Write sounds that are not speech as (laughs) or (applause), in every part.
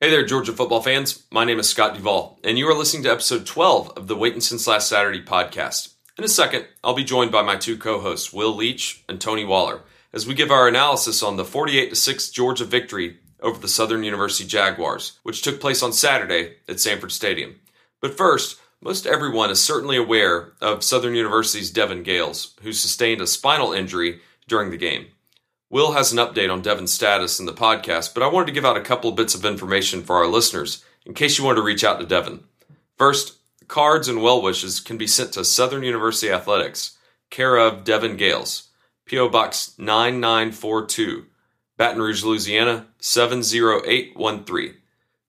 Hey there, Georgia football fans. My name is Scott Duvall, and you are listening to episode 12 of the Waiting Since Last Saturday podcast. In a second, I'll be joined by my two co hosts, Will Leach and Tony Waller, as we give our analysis on the 48 6 Georgia victory over the Southern University Jaguars, which took place on Saturday at Sanford Stadium. But first, most everyone is certainly aware of Southern University's Devin Gales, who sustained a spinal injury during the game. Will has an update on Devin's status in the podcast, but I wanted to give out a couple of bits of information for our listeners in case you want to reach out to Devin. First, cards and well wishes can be sent to Southern University Athletics, care of Devin Gales, P.O. Box 9942, Baton Rouge, Louisiana 70813.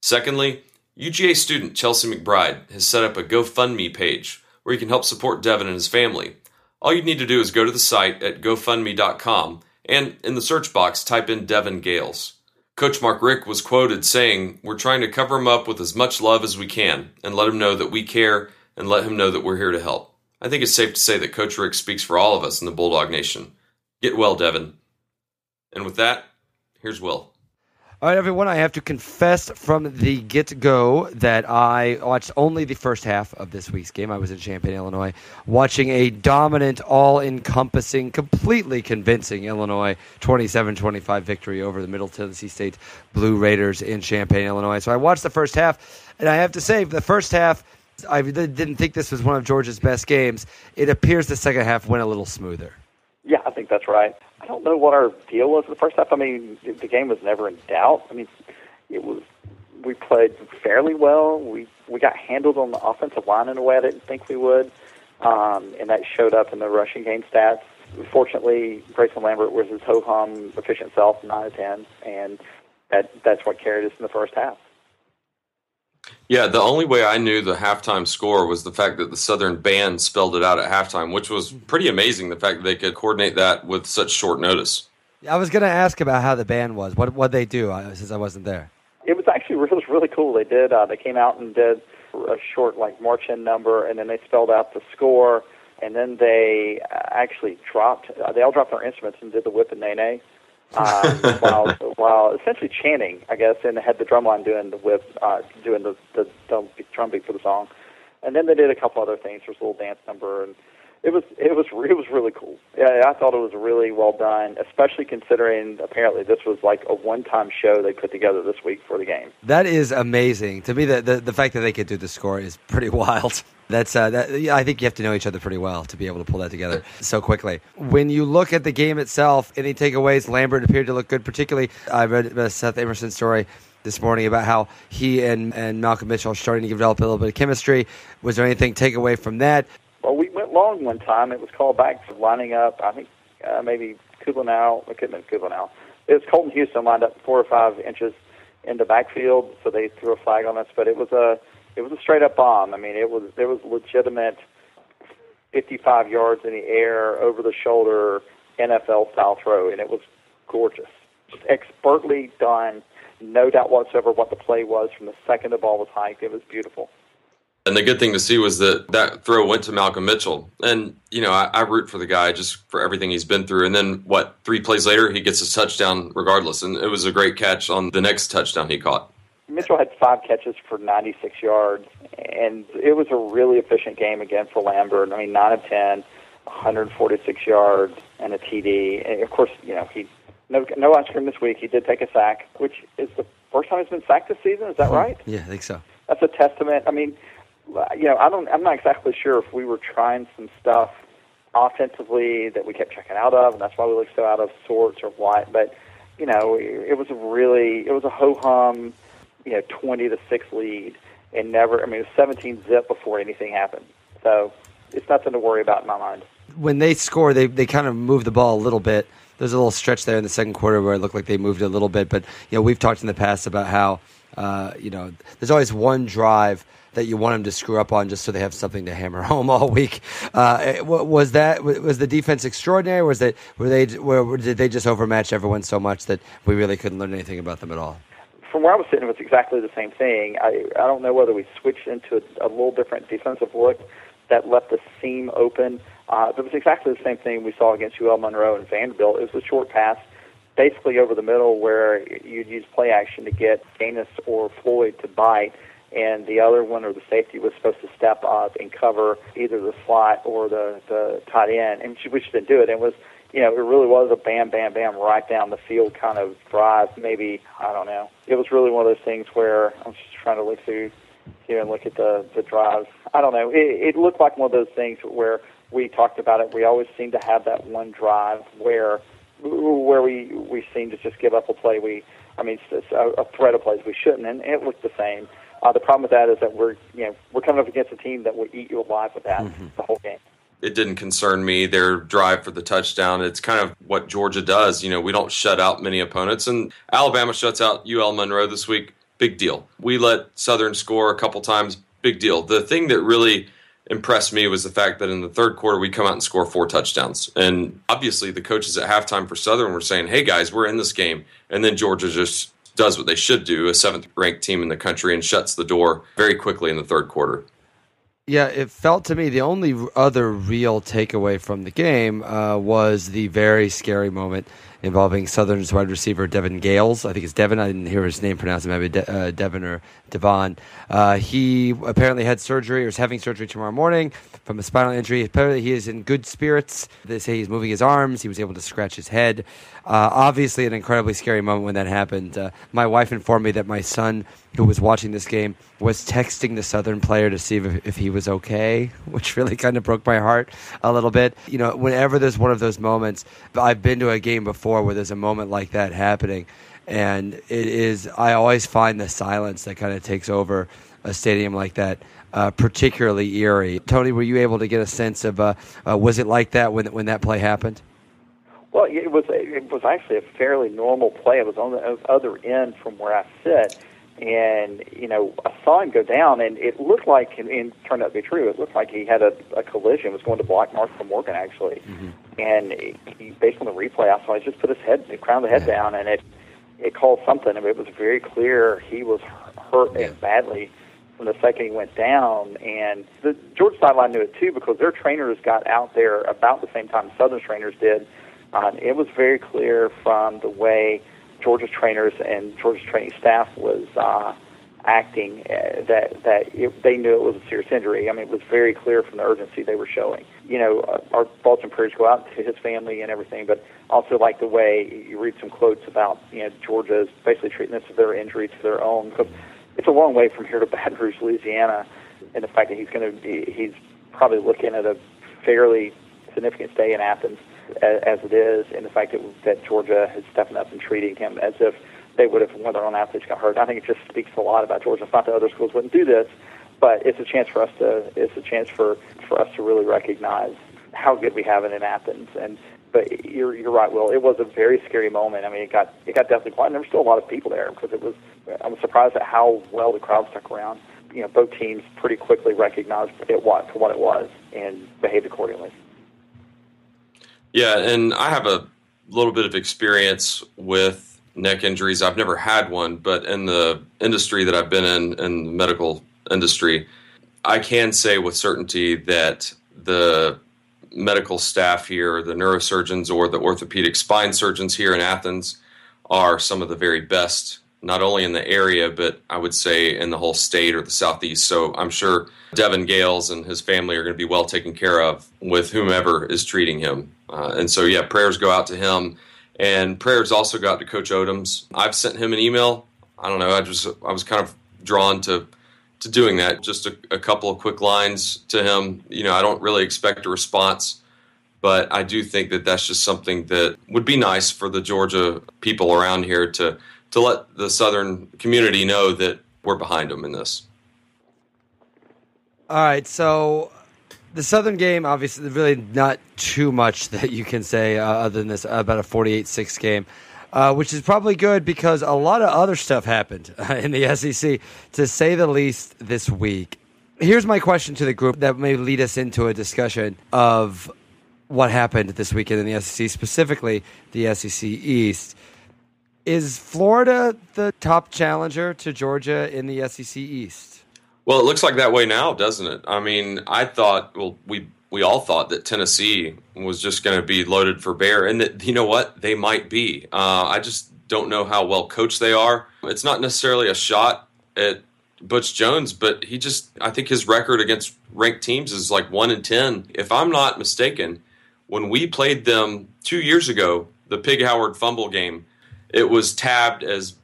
Secondly, UGA student Chelsea McBride has set up a GoFundMe page where you can help support Devin and his family. All you need to do is go to the site at gofundme.com and in the search box type in Devin Gales. Coach Mark Richt was quoted saying, We're trying to cover him up with as much love as we can and let him know that we care and let him know that we're here to help. I think it's safe to say that Coach Richt speaks for all of us in the Bulldog Nation. Get well, Devin. And with that, here's Will. All right, everyone. I have to confess from the get go that I watched only the first half of this week's game. I was in Champaign, Illinois, watching a dominant, all encompassing, completely convincing Illinois 27 25 victory over the Middle Tennessee State Blue Raiders in Champaign, Illinois. So I watched the first half, and I have to say, the first half, I didn't think this was one of Georgia's best games. It appears the second half went a little smoother. Think that's right. I don't know what our deal was in the first half. I mean, the game was never in doubt. I mean, it was we played fairly well. We we got handled on the offensive line in a way I didn't think we would, um, and that showed up in the rushing game stats. Fortunately, Grayson Lambert was his ho hum efficient self, nine of ten, and that that's what carried us in the first half. Yeah, the only way I knew the halftime score was the fact that the Southern band spelled it out at halftime, which was pretty amazing. The fact that they could coordinate that with such short notice. I was going to ask about how the band was. What what they do uh, since I wasn't there. It was actually it was really cool. They did. Uh, they came out and did a short like march in number, and then they spelled out the score, and then they actually dropped. Uh, they all dropped their instruments and did the whip and nae nae um, (laughs) while while essentially chanting, I guess, and had the drum line doing the whip, uh, doing the, the drum beat for the song, and then they did a couple other things. There was a little dance number, and it was it was (laughs) it was really cool. Yeah, I thought it was really well done, especially considering apparently this was like a one-time show they put together this week for the game. That is amazing to me. The the, the fact that they could do the score is pretty (laughs) wild. That's uh, that, I think you have to know each other pretty well to be able to pull that together so quickly. When you look at the game itself, any takeaways? Lambert appeared to look good. Particularly, I read a Seth Emerson story this morning about how he and, and Malcolm Mitchell are starting to develop a little bit of chemistry. Was there anything take away from that? Well, we went long one time. It was called back for lining up. I think uh, maybe Kublanow. It couldn't have been Kublanow. It was Kolton Houston lined up four or five inches in the backfield, so they threw a flag on us. But it was a it was a straight up bomb. I mean, it was there was legitimate 55 yards in the air, over the shoulder, NFL style throw, and it was gorgeous, Just expertly done. No doubt whatsoever what the play was from the second the ball was hiked. It was beautiful. And the good thing to see was that that throw went to Malcolm Mitchell. And, you know, I, I, root for the guy just for everything he's been through. And then, what, three plays later, he gets his touchdown regardless. And it was a great catch on the next touchdown he caught. Mitchell had five catches for 96 yards, and it was a really efficient game again for Lambert. I mean, 9 of 10, 146 yards, and a TD. And of course, you know, he no no ice cream this week. He did take a sack, which is the first time he's been sacked this season. Is that hmm. right? Yeah, I think so. That's a testament. I mean, you know, I don't. I'm not exactly sure if we were trying some stuff offensively that we kept checking out of, and that's why we looked so out of sorts or what. But you know, it was a really, it was a ho hum you know, 20 to 6 lead and never, I mean, it was 17 zip before anything happened. So it's nothing to worry about in my mind. When they score, they, they kind of move the ball a little bit. There's a little stretch there in the second quarter where it looked like they moved a little bit. But, you know, we've talked in the past about how, uh, you know, there's always one drive that you want them to screw up on just so they have something to hammer (laughs) home all week. Uh, was that was the defense extraordinary? Was that were they were, did they just overmatch everyone so much that we really couldn't learn anything about them at all? From where I was sitting, it was exactly the same thing. I I don't know whether we switched into a, a little different defensive look that left the seam open. Uh, it was exactly the same thing we saw against UL Monroe and Vanderbilt. It was a short pass basically over the middle where you'd use play action to get Ganus or Floyd to bite, and the other one or the safety was supposed to step up and cover either the slot or the the tight end, and just didn't do it. It was you know, it really was a bam, bam, bam, right down the field kind of drive. Maybe I don't know. It was really one of those things where I'm just trying to look through here and look at the the drives. I don't know. It, it looked like one of those things where we talked about it. We always seem to have that one drive where where we we seem to just give up a play. We, I mean, it's a, a threat of plays we shouldn't, and it looked the same. Uh, the problem with that is that we're you know we're coming up against a team that will eat you alive with that mm-hmm. the whole game it didn't concern me. Their drive for the touchdown, it's kind of what Georgia does. You know, we don't shut out many opponents, and Alabama shuts out UL Monroe this week. Big deal. We let Southern score a couple times. Big deal. The thing that really impressed me was the fact that in the third quarter we come out and score four touchdowns. And obviously the coaches at halftime for Southern were saying, "Hey guys, we're in this game." And then Georgia just does what they should do, a seventh ranked team in the country, and shuts the door very quickly in the third quarter. Yeah, it felt to me the only other real takeaway from the game uh, was the very scary moment involving Southern's wide receiver Devin Gales. I think it's Devin. I didn't hear his name pronounced. Maybe De- uh, Devin or Devon. Uh, he apparently had surgery or is having surgery tomorrow morning from a spinal injury. Apparently, he is in good spirits. They say he's moving his arms. He was able to scratch his head. Uh, obviously, an incredibly scary moment when that happened. Uh, my wife informed me that my son, who was watching this game, was texting the Southern player to see if, if he was okay, (laughs) which really kind of broke my heart a little bit. You know, whenever there's one of those moments, I've been to a game before where there's a moment like that happening, and it is. I always find the silence that kind of takes over a stadium like that. Uh, particularly eerie. Tony, were you able to get a sense of uh, uh, was it like that when when that play happened? Well, it was it was actually a fairly normal play. It was on the other end from where I sit, and you know I saw him go down, and it looked like, and, and turned out to be true. It looked like he had a, a collision. Was going to block Mark Morgan actually, mm-hmm. and he, based on the replay, I saw he just put his head, crowned the head yeah. down, and it it called something. I mean, it was very clear he was hurt yeah. badly from the second he went down. And the Georgia sideline knew it too because their trainers got out there about the same time Southern trainers did uh, it was very clear from the way Georgia's trainers and Georgia's training staff was uh, acting uh, that that it, they knew it was a serious injury. I mean, it was very clear from the urgency they were showing. You know, uh, our thoughts and prayers go out to his family and everything, but also like the way you read some quotes about you know Georgia's basically treating this as their injury to their own because it's a long way from here to Baton Rouge, Louisiana, and the fact that he's going to be he's probably looking at a fairly significant stay in Athens as, as it is, and the fact that, that Georgia is stepping up and treating him as if they would have when their own athletes got hurt. I think it just speaks a lot about Georgia. Not that other schools wouldn't do this, but it's a chance for us to it's a chance for for us to really recognize how good we have it in Athens. And but you're you're right, Will. It was a very scary moment. I mean, it got it got definitely quiet. And there were still a lot of people there because it was. I was surprised at how well the crowd stuck around. You know, both teams pretty quickly recognized it what for what it was and behaved accordingly. Yeah, and I have a little bit of experience with neck injuries. I've never had one, but in the industry that I've been in, in the medical industry, I can say with certainty that the medical staff here, the neurosurgeons or the orthopedic spine surgeons here in Athens, are some of the very best, not only in the area, but I would say in the whole state or the southeast. So I'm sure Devin Gales and his family are going to be well taken care of with whomever is treating him. Uh, and so, yeah, prayers go out to him. And prayers also go out to Coach Odums. I've sent him an email. I don't know. I just I was kind of drawn to to doing that. Just a, a couple of quick lines to him. You know, I don't really expect a response, but I do think that that's just something that would be nice for the Georgia people around here to to let the Southern community know that we're behind them in this. All right, so the Southern game, obviously, really not too much (laughs) that you can say uh, other than this about a 48-6 game. Uh, which is probably good because a lot of other stuff happened (laughs) uh, in the SEC, to say the least, this week. Here's my question to the group that may lead us into a discussion of what happened this weekend in the SEC, specifically the SEC East. Is Florida the top challenger to Georgia in the SEC East? Well, it looks like that way now, doesn't it? I mean, I thought, well, we we all thought that Tennessee was just going to be loaded for bear, and that you know what they might be. Uh, I just don't know how well coached they are. It's not necessarily a shot at Butch Jones, but he just I think his record against ranked teams is like one in ten. If I'm not mistaken, when we played them two years ago, the Pig Howard fumble game, it was tabbed as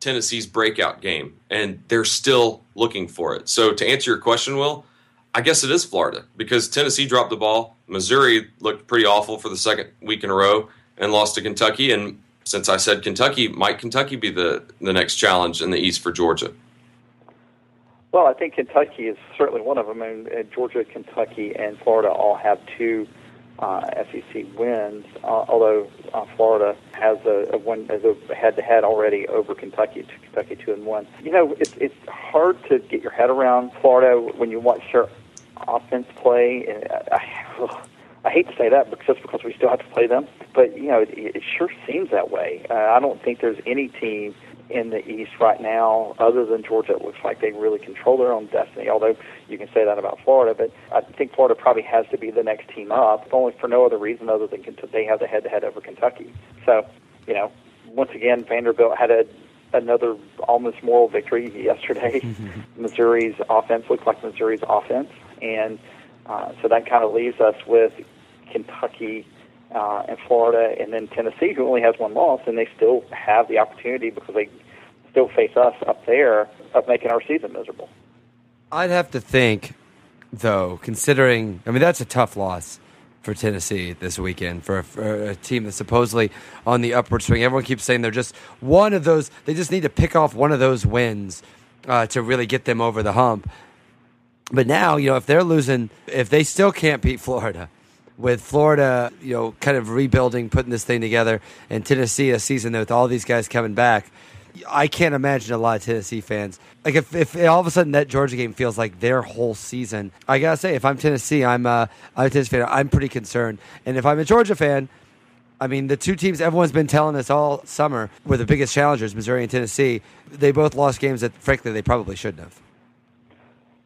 Tennessee's breakout game, and they're still looking for it. So to answer your question, Will, I guess it is Florida because Tennessee dropped the ball. Missouri looked pretty awful for the second week in a row and lost to Kentucky. And since I said Kentucky, might Kentucky be the, the next challenge in the East for Georgia? Well, I think Kentucky is certainly one of them, and, Georgia, Kentucky, and Florida all have two uh, SEC wins. Uh, although uh, Florida has a, a one as a head-to-head already over Kentucky, Kentucky two and one. You know, it's it's hard to get your head around Florida when you watch their offense play. I, I, I hate to say that because just because we still have to play them, but you know, it, it sure seems that way. Uh, I don't think there's any team in the East right now, other than Georgia, it looks like they really control their own destiny. Although you can say that about Florida, but I think Florida probably has to be the next team up, only for no other reason other than they have the head-to-head over Kentucky. So, you know, once again, Vanderbilt had a another almost moral victory yesterday. (laughs) (laughs) Missouri's offense looked like Missouri's offense, and uh, so that kind of leaves us with Kentucky uh, and Florida, and then Tennessee, who only has one loss, and they still have the opportunity because they still face us up there of making our season miserable. I'd have to think, though, considering I mean that's a tough loss for Tennessee this weekend for a, for a, team that's supposedly on the upward swing. Everyone keeps saying they're just one of those. They just need to pick off one of those wins uh, to really get them over the hump. But now, you know, if they're losing, if they still can't beat Florida, with Florida, you know, kind of rebuilding, putting this thing together, and Tennessee a season with all these guys coming back. I can't imagine a lot of Tennessee fans. Like if, if all of a sudden that Georgia game feels like their whole season, I gotta say, if I'm Tennessee, I'm uh, I'm a Tennessee fan. I'm pretty concerned. And if I'm a Georgia fan, I mean, the two teams everyone's been telling us all summer were the biggest challengers, Missouri and Tennessee. They both lost games that, frankly, they probably shouldn't have.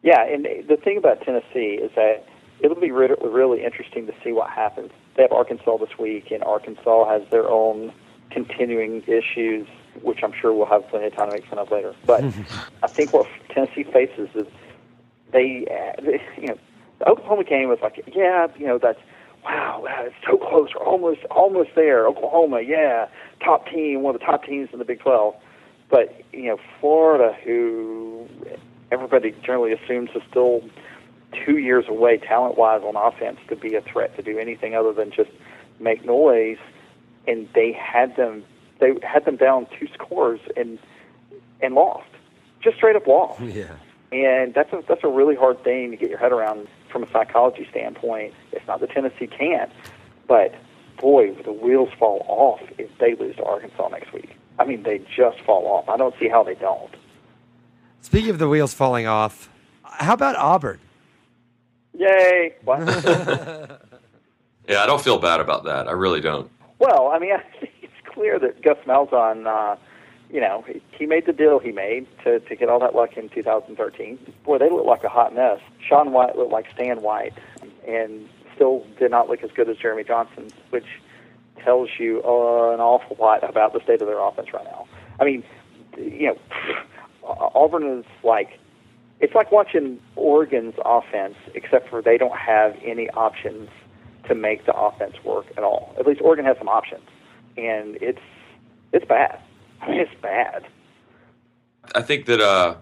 Yeah, and the thing about Tennessee is that it'll be really interesting to see what happens. They have Arkansas this week, and Arkansas has their own continuing issues, which I'm sure we'll have plenty of time to make fun of later. But (laughs) I think what Tennessee faces is they, they, you know, the Oklahoma game was like, yeah, you know, that's wow, wow, it's so close. We're almost, almost there. Oklahoma, yeah, top team, one of the top teams in the Big 12. But you know, Florida, who everybody generally assumes is still two years away, talent wise, on offense to be a threat to do anything other than just make noise. And they had them, they had them down two scores and and lost, just straight up lost. (laughs) Yeah. And that's a that's a really hard thing to get your head around from a psychology standpoint. It's not that Tennessee can't, but boy, the wheels fall off if they lose to Arkansas next week. I mean, they just fall off. I don't see how they don't. Speaking of the wheels falling off, how about Auburn? Yay! (laughs) (laughs) yeah, I don't feel bad about that. I really don't. Well, I mean, (laughs) it's clear that Gus Malzahn, uh, you know, he, made the deal he made to to get all that luck in 2013. Boy, they look like a hot mess. Sean White looked like Stan White, and still did not look as good as Jeremy Johnson, which tells you uh, an awful lot about the state of their offense right now. I mean, you know, (sighs) Auburn is like it's like watching Oregon's offense, except for they don't have any options to make the offense work at all. At least Oregon has some options, and it's it's bad. I mean, it's bad. I think that uh,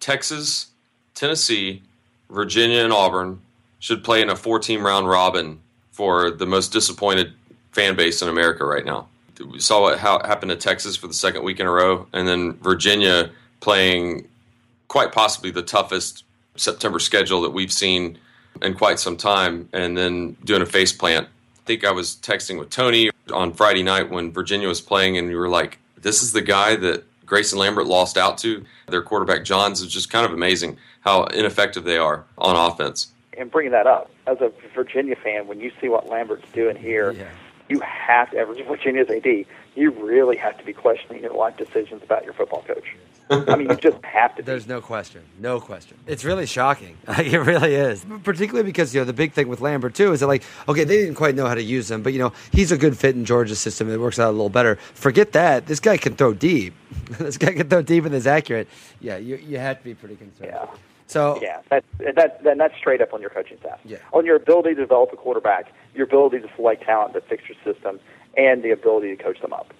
Texas, Tennessee, Virginia, and Auburn should play in a four-team round robin for the most disappointed fan base in America right now. We saw what how happened to Texas for the second week in a row, and then Virginia playing quite possibly the toughest September schedule that we've seen in quite some time, and then doing a face plant. I think I was texting with Tony on Friday night when Virginia was playing, and we were like, "This is the guy that Grayson Lambert lost out to." Their quarterback Johns is just kind of amazing how ineffective they are on offense. And bringing that up as a Virginia fan, when you see what Lambert's doing here, Yeah. you have to, ever Virginia's AD, you really have to be questioning your life decisions about your football coach. I mean, you just have to. Be. There's no question, no question. It's really shocking. (laughs) Like, it really is, particularly because you know the big thing with Lambert too is that like okay, they didn't quite know how to use him, but you know he's a good fit in Georgia's system. It works out a little better. Forget that. This guy can throw deep. (laughs) this guy can throw deep and is accurate. Yeah, you you have to be pretty concerned. Yeah. So yeah, that, that, that that's straight up on your coaching staff. Yeah. On your ability to develop a quarterback, your ability to select talent that fix your system, and the ability to coach them up.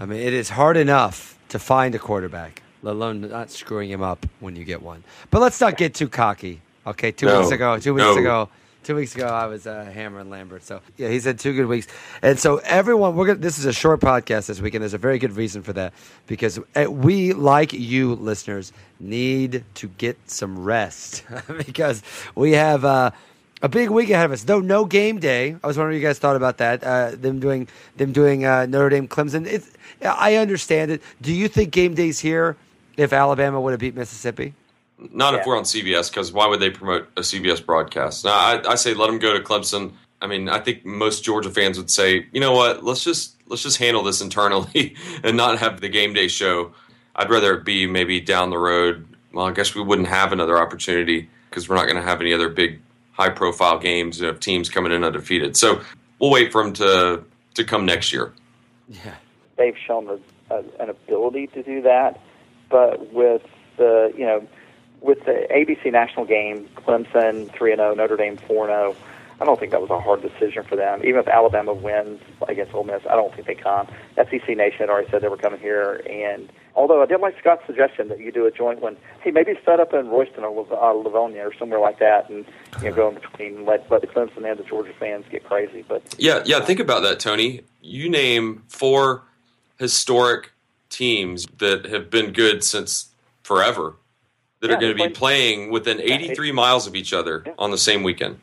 I mean, it is hard enough to find a quarterback, let alone not screwing him up when you get one. But let's not get too cocky. Okay, two No. weeks ago, two weeks No. ago, two weeks ago, I was uh, hammering Lambert. So yeah, he's had two good weeks, and so everyone, we're gonna. This is a short podcast this week, and there's a very good reason for that because uh, we, like you listeners, need to get some rest (laughs) because we have. Uh, a big week ahead of us. Though no game day. I was wondering what you guys thought about that. Uh, them doing them doing uh, Notre Dame Clemson. It's, I understand it. Do you think game day's here if Alabama would have beat Mississippi? Not if we're on CBS, because why would they promote a CBS broadcast? Now, I, I say let them go to Clemson. I mean, I think most Georgia fans would say, you know what, let's just let's just handle this internally (laughs) and not have the game day show. I'd rather it be maybe down the road. Well, I guess we wouldn't have another opportunity because we're not going to have any other big high profile games of teams coming in undefeated. So we'll wait for them to to come next year. Yeah. They've shown a, a, an ability to do that, but with the you know with the ABC national game, Clemson three and zero, Notre Dame four and zero. I don't think that was a hard decision for them. Even if Alabama wins against Ole Miss, I don't think they come. SEC Nation had already said they were coming here, and although I did like Scott's suggestion that you do a joint one, hey, maybe set up in Royston or uh, Lavonia or somewhere like that, and you know, go in between, let let the Clemson and the Georgia fans get crazy. But Yeah, yeah. Think about that, Tony. You name four historic teams that have been good since forever that Yeah, are going to be playing within 83 miles of each other Yeah. on the same weekend.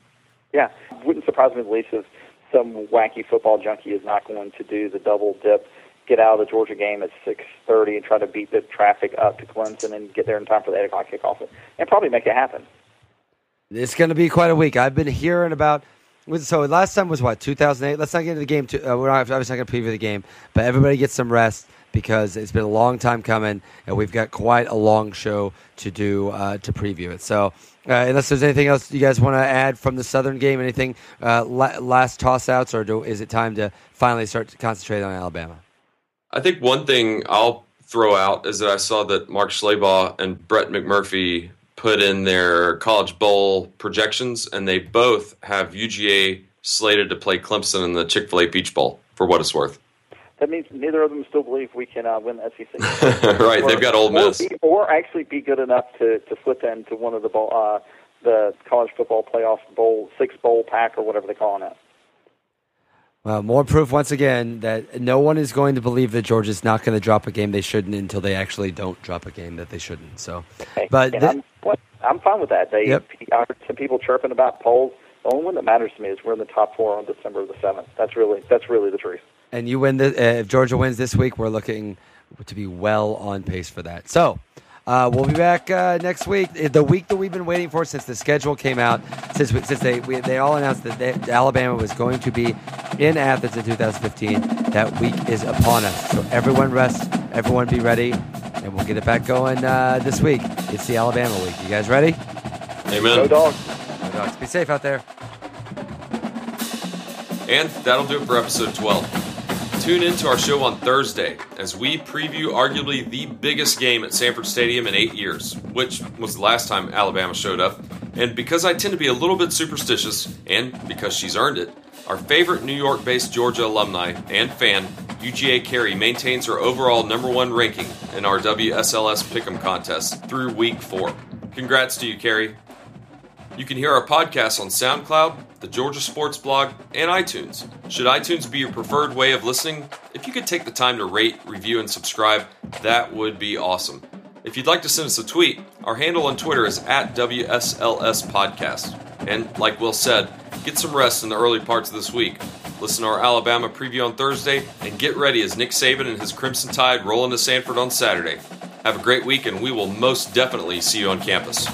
Yeah, wouldn't surprise me the least if some wacky football junkie is not going to do the double dip, get out of the Georgia game at six thirty, and try to beat the traffic up to Clemson and get there in time for the eight o'clock kickoff, and probably make it happen. It's going to be quite a week. I've been hearing about. So last time was what 2008. Let's not get into the game. Too, uh, we're not, obviously not going to preview the game, but everybody get some rest because it's been a long time coming, and we've got quite a long show to do uh, to preview it. So uh, unless there's anything else you guys want to add from the Southern game, anything uh, la- last toss outs, or do, is it time to finally start to concentrate on Alabama? I think one thing I'll throw out is that I saw that Mark Schlabach and Brett McMurphy put in their college bowl projections, and they both have UGA slated to play Clemson in the Chick fil A Peach Bowl, for what it's worth. That means neither of them still believe we can uh, win the SEC. (laughs) right, they've got Ole or, Miss. be, or actually be good enough to, to flip into one of the bowl, uh, the college football playoff bowl, six bowl pack, or whatever they're calling it. Well, more proof once again that no one is going to believe that Georgia's not going to drop a game they shouldn't until they actually don't drop a game that they shouldn't. So, Hey, but th- I'm, what, I'm fine with that. They, Yep. I heard some people chirping about polls. The only one that matters to me is we're in the top four on December the seventh. That's really that's really the truth. and you win the uh, if Georgia wins this week, we're looking to be well on pace for that. So. Uh, we'll be back uh, next week. Uh, The week that we've been waiting for since the schedule came out, since we, since they we, they all announced that they, Alabama was going to be in Athens in 2015. That week is upon us. So everyone rest, everyone be ready, and we'll get it back going uh, this week. It's the Alabama week. You guys ready? Amen. Go dogs. Go Dogs. Be safe out there. And that'll do it for episode 12. Tune in to our show on Thursday as we preview arguably the biggest game at Sanford Stadium in eight years, which was the last time Alabama showed up. And because I tend to be a little bit superstitious, and because she's earned it, our favorite New York based Georgia alumni and fan, UGA Carey, maintains her overall number one ranking in our WSLS Pick'em contest through week four. Congrats to you, Carey. You can hear our podcast on SoundCloud, the Georgia Sports Blog, and iTunes. Should iTunes be your preferred way of listening, if you could take the time to rate, review, and subscribe, that would be awesome. If you'd like to send us a tweet, our handle on Twitter is at WSLS Podcast. And like Will said, get some rest in the early parts of this week. Listen to our Alabama preview on Thursday, and get ready as Nick Saban and his Crimson Tide roll into Sanford on Saturday. Have a great week, and we will most definitely see you on campus.